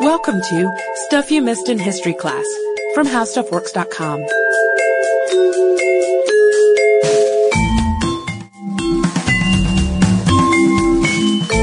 Welcome to Stuff You Missed in History Class from HowStuffWorks.com.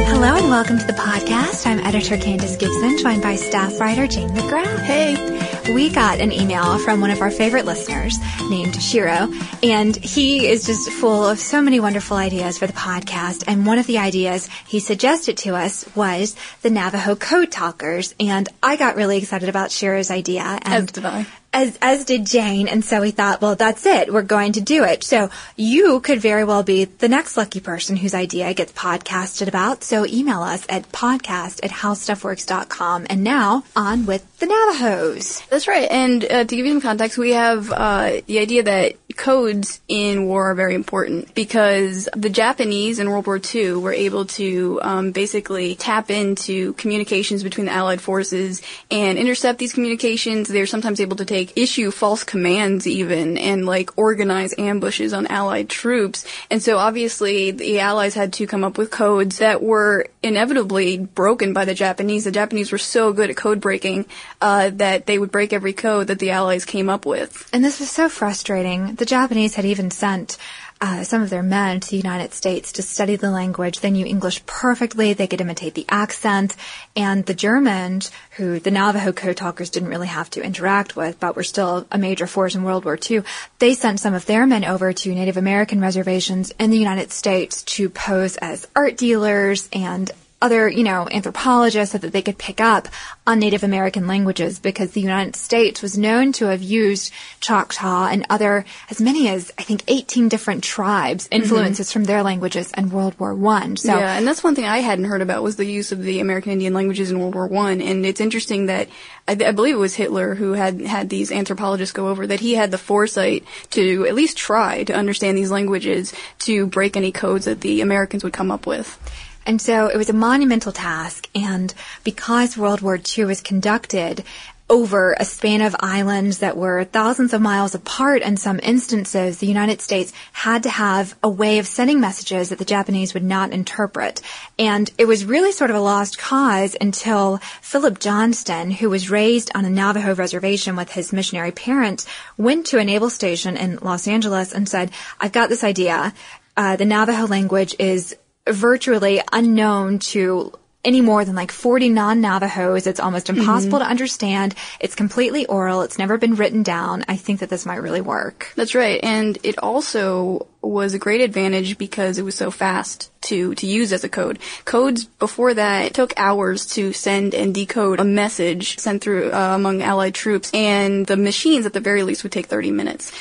Hello and welcome to the podcast. I'm editor Candace Gibson, joined by staff writer Jane McGrath. Hey. We got an email from one of our favorite listeners named Shiro, and he is just full of so many wonderful ideas for the podcast. And one of the ideas he suggested to us was the Navajo Code Talkers, and I got really excited about Shiro's idea. And As did I. as as did Jane, and so we thought, well, that's it. We're going to do it. So you could very well be the next lucky person whose idea gets podcasted about. So email us at podcast at howstuffworks.com. And now on with the Navajos. That's right. And uh, to give you some context, we have uh, the idea that codes in war are very important because the Japanese in World War II were able to um, basically tap into communications between the Allied forces and intercept these communications. They're sometimes able to take issue false commands even and like organize ambushes on Allied troops. And so obviously the Allies had to come up with codes that were inevitably broken by the Japanese. The Japanese were so good at code breaking uh, that they would break every code that the Allies came up with. And this was so frustrating. The Japanese had even sent uh, some of their men to the United States to study the language. They knew English perfectly. They could imitate the accent. And the Germans, who the Navajo code talkers didn't really have to interact with, but were still a major force in World War II, they sent some of their men over to Native American reservations in the United States to pose as art dealers and other, you know, anthropologists so that they could pick up on Native American languages because the United States was known to have used Choctaw and other, as many as, I think, 18 different tribes, mm-hmm. influences from their languages in World War One. So, yeah, and that's one thing I hadn't heard about was the use of the American Indian languages in World War One. And it's interesting that I, I believe it was Hitler who had had these anthropologists go over that he had the foresight to at least try to understand these languages to break any codes that the Americans would come up with. And so it was a monumental task, and because World War II was conducted over a span of islands that were thousands of miles apart in some instances, the United States had to have a way of sending messages that the Japanese would not interpret. And it was really sort of a lost cause until Philip Johnston, who was raised on a Navajo reservation with his missionary parents, went to a naval station in Los Angeles and said, I've got this idea. Uh, the Navajo language is virtually unknown to any more than like 40 non-Navajos. It's almost impossible to understand. It's completely oral. It's never been written down. I think that this might really work. That's right, and it also was a great advantage because it was so fast to to use as a code. Codes before that took hours to send and decode a message sent through uh, among Allied troops, and the machines at the very least would take 30 minutes.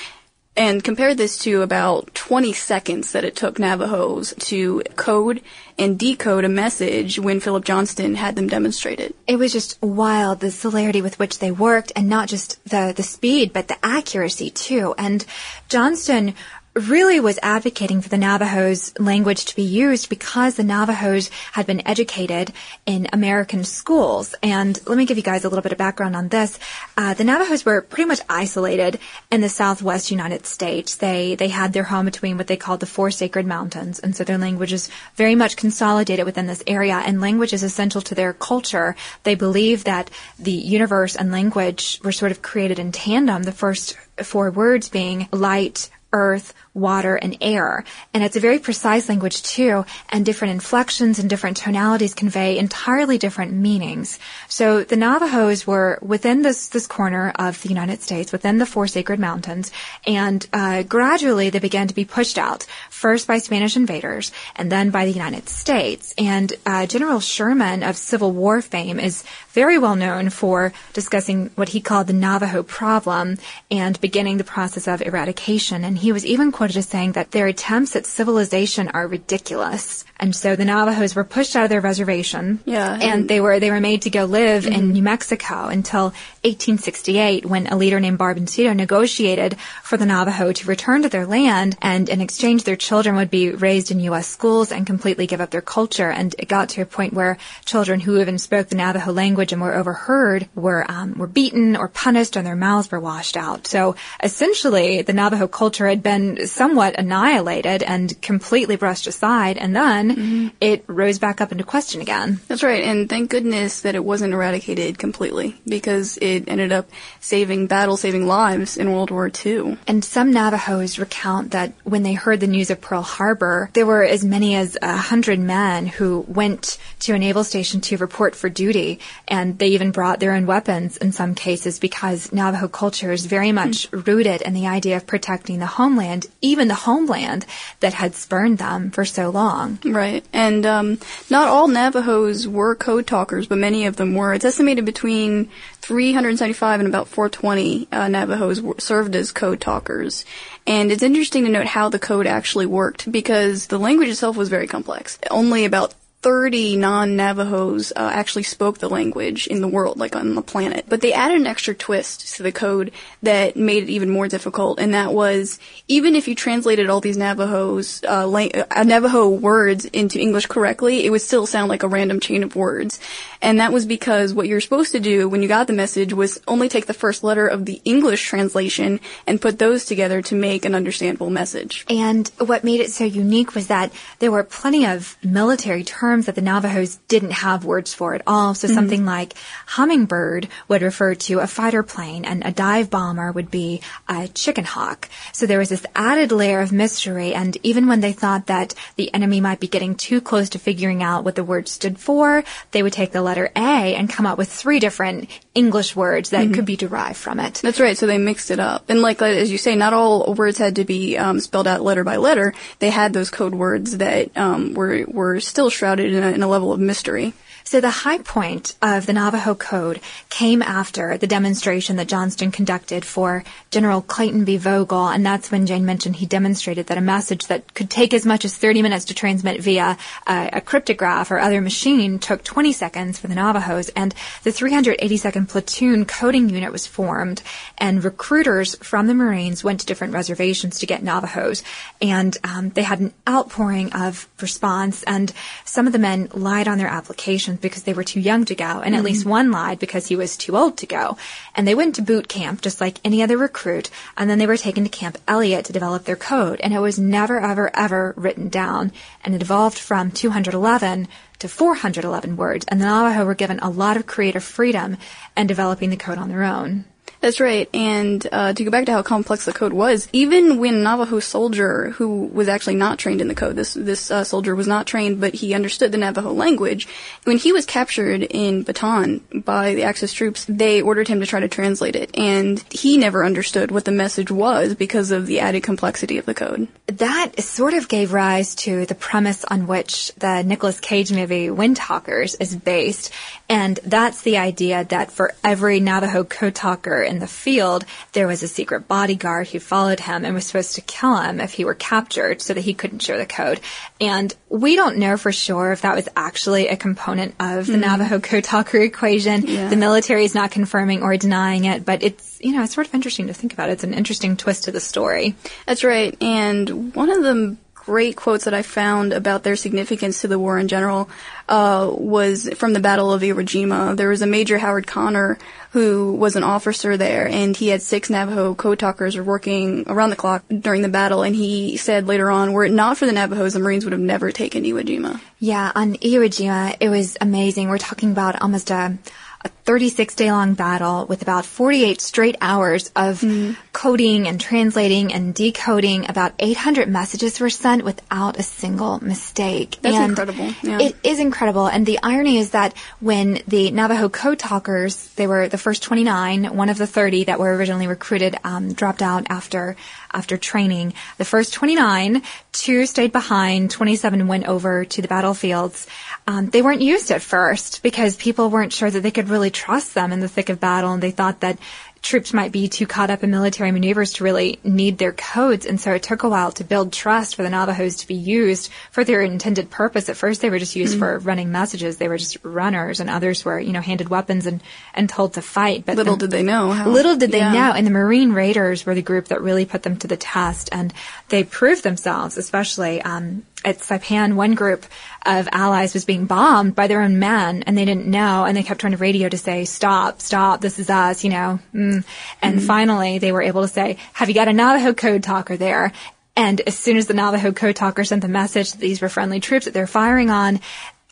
And compare this to about 20 seconds that it took Navajos to code and decode a message when Philip Johnston had them demonstrate it. It was just wild, the celerity with which they worked and not just the, the speed, but the accuracy too. And Johnston really was advocating for the Navajos language to be used because the Navajos had been educated in American schools. And let me give you guys a little bit of background on this. Uh, the Navajos were pretty much isolated in the southwest United States. They they had their home between what they called the Four Sacred Mountains, and so their language is very much consolidated within this area. And language is essential to their culture. They believe that the universe and language were sort of created in tandem. The first four words being light, earth, water, and air. And it's a very precise language too, and different inflections and different tonalities convey entirely different meanings. So the Navajos were within this, this corner of the United States, within the Four Sacred Mountains, and uh, gradually they began to be pushed out, first by Spanish invaders, and then by the United States. And uh, General Sherman of Civil War fame is very well known for discussing what he called the Navajo problem and beginning the process of eradication. And he was even quoted as saying that their attempts at civilization are ridiculous. And so the Navajos were pushed out of their reservation. Yeah, And, and- they were they were made to go live in New Mexico until 1868 when a leader named Barboncito negotiated for the Navajo to return to their land and in exchange their children would be raised in US schools and completely give up their culture. And it got to a point where children who even spoke the Navajo language and were overheard were um, were beaten or punished and their mouths were washed out. So essentially the Navajo culture had been somewhat annihilated and completely brushed aside, and then mm-hmm. it rose back up into question again. That's right, and thank goodness that it wasn't eradicated completely because it ended up saving battle, saving lives in World War II. And some Navajos recount that when they heard the news of Pearl Harbor, there were as many as a hundred men who went to a naval station to report for duty, and they even brought their own weapons in some cases because Navajo culture is very much mm. rooted in the idea of protecting the homeland, even the homeland that had spurned them for so long. Right, and um, not all Navajos were code talkers, but many of them were. It's estimated between 375 and about 420 uh, Navajos served as code talkers. And it's interesting to note how the code actually worked because the language itself was very complex. Only about 30 non-Navajos uh, actually spoke the language in the world, like on the planet. But they added an extra twist to the code that made it even more difficult, and that was even if you translated all these Navajos, uh, uh, Navajo words into English correctly, it would still sound like a random chain of words. And that was because what you're supposed to do when you got the message was only take the first letter of the English translation and put those together to make an understandable message. And what made it so unique was that there were plenty of military terms terms that the Navajos didn't have words for at all. So mm-hmm. something like hummingbird would refer to a fighter plane and a dive bomber would be a chicken hawk. So there was this added layer of mystery and even when they thought that the enemy might be getting too close to figuring out what the word stood for, they would take the letter A and come up with three different English words that mm-hmm. could be derived from it. That's right. So they mixed it up. And like, as you say, not all words had to be um, spelled out letter by letter. They had those code words that um, were, were still shrouded in a, in a level of mystery. So the high point of the Navajo Code came after the demonstration that Johnston conducted for General Clayton B. Vogel, and that's when Jane mentioned he demonstrated that a message that could take as much as 30 minutes to transmit via a cryptograph or other machine took 20 seconds for the Navajos, and the 382nd Platoon Coding Unit was formed, and recruiters from the Marines went to different reservations to get Navajos, and um, they had an outpouring of response, and some of the men lied on their applications because they were too young to go, and mm-hmm. at least one lied because he was too old to go. And they went to boot camp just like any other recruit, and then they were taken to Camp Elliott to develop their code, and it was never, ever, ever written down, and it evolved from 211 to 411 words, and the Navajo were given a lot of creative freedom in developing the code on their own. That's right. And uh, to go back to how complex the code was, even when Navajo soldier who was actually not trained in the code, this this uh, soldier was not trained, but he understood the Navajo language. When he was captured in Bataan by the Axis troops, they ordered him to try to translate it, and he never understood what the message was because of the added complexity of the code. That sort of gave rise to the premise on which the Nicolas Cage movie Windtalkers is based, and that's the idea that for every Navajo code talker in in the field, there was a secret bodyguard who followed him and was supposed to kill him if he were captured so that he couldn't share the code. And we don't know for sure if that was actually a component of the mm. Navajo code talker equation. Yeah. The military is not confirming or denying it, but it's, you know, it's sort of interesting to think about. It's an interesting twist to the story. That's right. And one of the great quotes that I found about their significance to the war in general uh, was from the Battle of Iwo Jima. There was a Major Howard Connor who was an officer there, and he had six Navajo code talkers working around the clock during the battle. And he said later on, were it not for the Navajos, the Marines would have never taken Iwo Jima. Yeah, on Iwo Jima, it was amazing. We're talking about almost a a 36 day long battle with about 48 straight hours of mm. coding and translating and decoding. About 800 messages were sent without a single mistake. That's and incredible. Yeah. It is incredible. And the irony is that when the Navajo code talkers, they were the first 29, one of the 30 that were originally recruited, um, dropped out after after training. The first 29, two stayed behind, 27 went over to the battlefields. Um, they weren't used at first because people weren't sure that they could really trust them in the thick of battle, and they thought that troops might be too caught up in military maneuvers to really need their codes. And so it took a while to build trust for the Navajos to be used for their intended purpose. At first, they were just used mm-hmm. for running messages. They were just runners and others were, you know, handed weapons and, and told to fight. But little did they know. How, little did they yeah. know. And the Marine Raiders were the group that really put them to the test and they proved themselves, especially, um, at Saipan, one group of allies was being bombed by their own men and they didn't know and they kept trying to radio to say, stop, stop, this is us, you know. Mm. And mm-hmm. finally they were able to say, have you got a Navajo code talker there? And as soon as the Navajo code talker sent the message that these were friendly troops that they're firing on,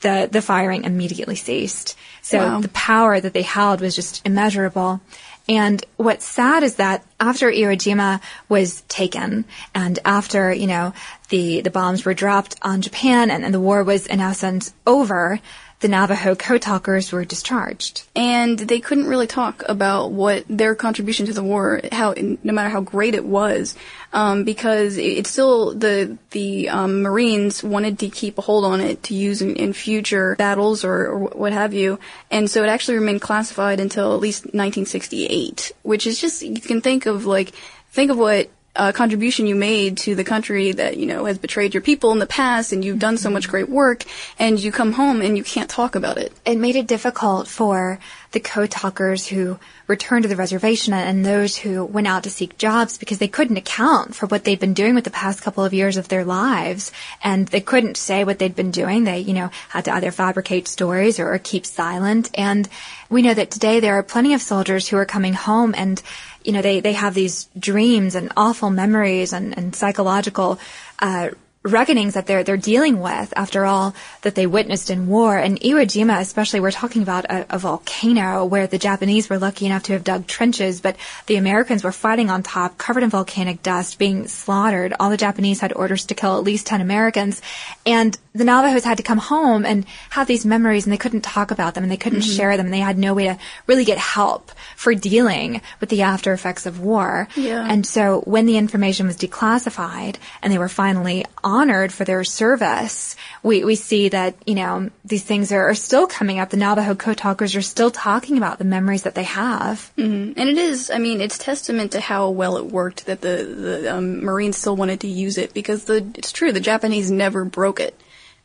the, the firing immediately ceased. So wow. the power that they held was just immeasurable. And what's sad is that after Iwo Jima was taken and after, you know, the, the bombs were dropped on Japan and, and the war was in essence over, the Navajo code talkers were discharged. And they couldn't really talk about what their contribution to the war, how, no matter how great it was, um, because it's still, the, the, um, Marines wanted to keep a hold on it to use in, in future battles or, or, what have you. And so it actually remained classified until at least 1968, which is just, you can think of like, think of what uh, contribution you made to the country that you know has betrayed your people in the past, and you've done so much great work, and you come home and you can't talk about it. It made it difficult for the code talkers who returned to the reservation and those who went out to seek jobs because they couldn't account for what they'd been doing with the past couple of years of their lives, and they couldn't say what they'd been doing. They, you know, had to either fabricate stories or, or keep silent. And we know that today there are plenty of soldiers who are coming home and you know, they, they have these dreams and awful memories and, and psychological, uh, reckonings that they're they're dealing with after all that they witnessed in war. And Iwo Jima, especially, we're talking about a, a, volcano where the Japanese were lucky enough to have dug trenches, but the Americans were fighting on top, covered in volcanic dust, being slaughtered. All the Japanese had orders to kill at least ten Americans, and the Navajos had to come home and have these memories, and they couldn't talk about them, and they couldn't mm-hmm. share them, and they had no way to really get help for dealing with the after effects of war. Yeah. And so when the information was declassified, and they were finally honored for their service, we, we see that, you know, these things are, are still coming up. The Navajo code talkers are still talking about the memories that they have. Mm-hmm. And it is, I mean, it's testament to how well it worked that the, the um, Marines still wanted to use it because the, it's true, the Japanese never broke it.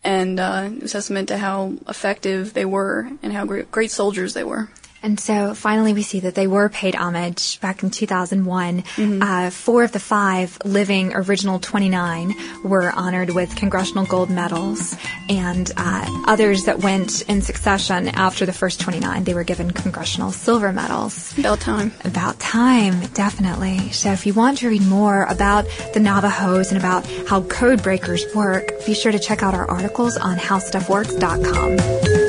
And uh, it was testament to how effective they were and how great, great soldiers they were. And so finally we see that they were paid homage back in 2001. Mm-hmm. Uh, four of the five living original 29 were honored with congressional gold medals and uh, others that went in succession after the first 29, they were given congressional silver medals. About time. About time, definitely. So if you want to read more about the Navajos and about how code breakers work, be sure to check out our articles on howstuffworks.com.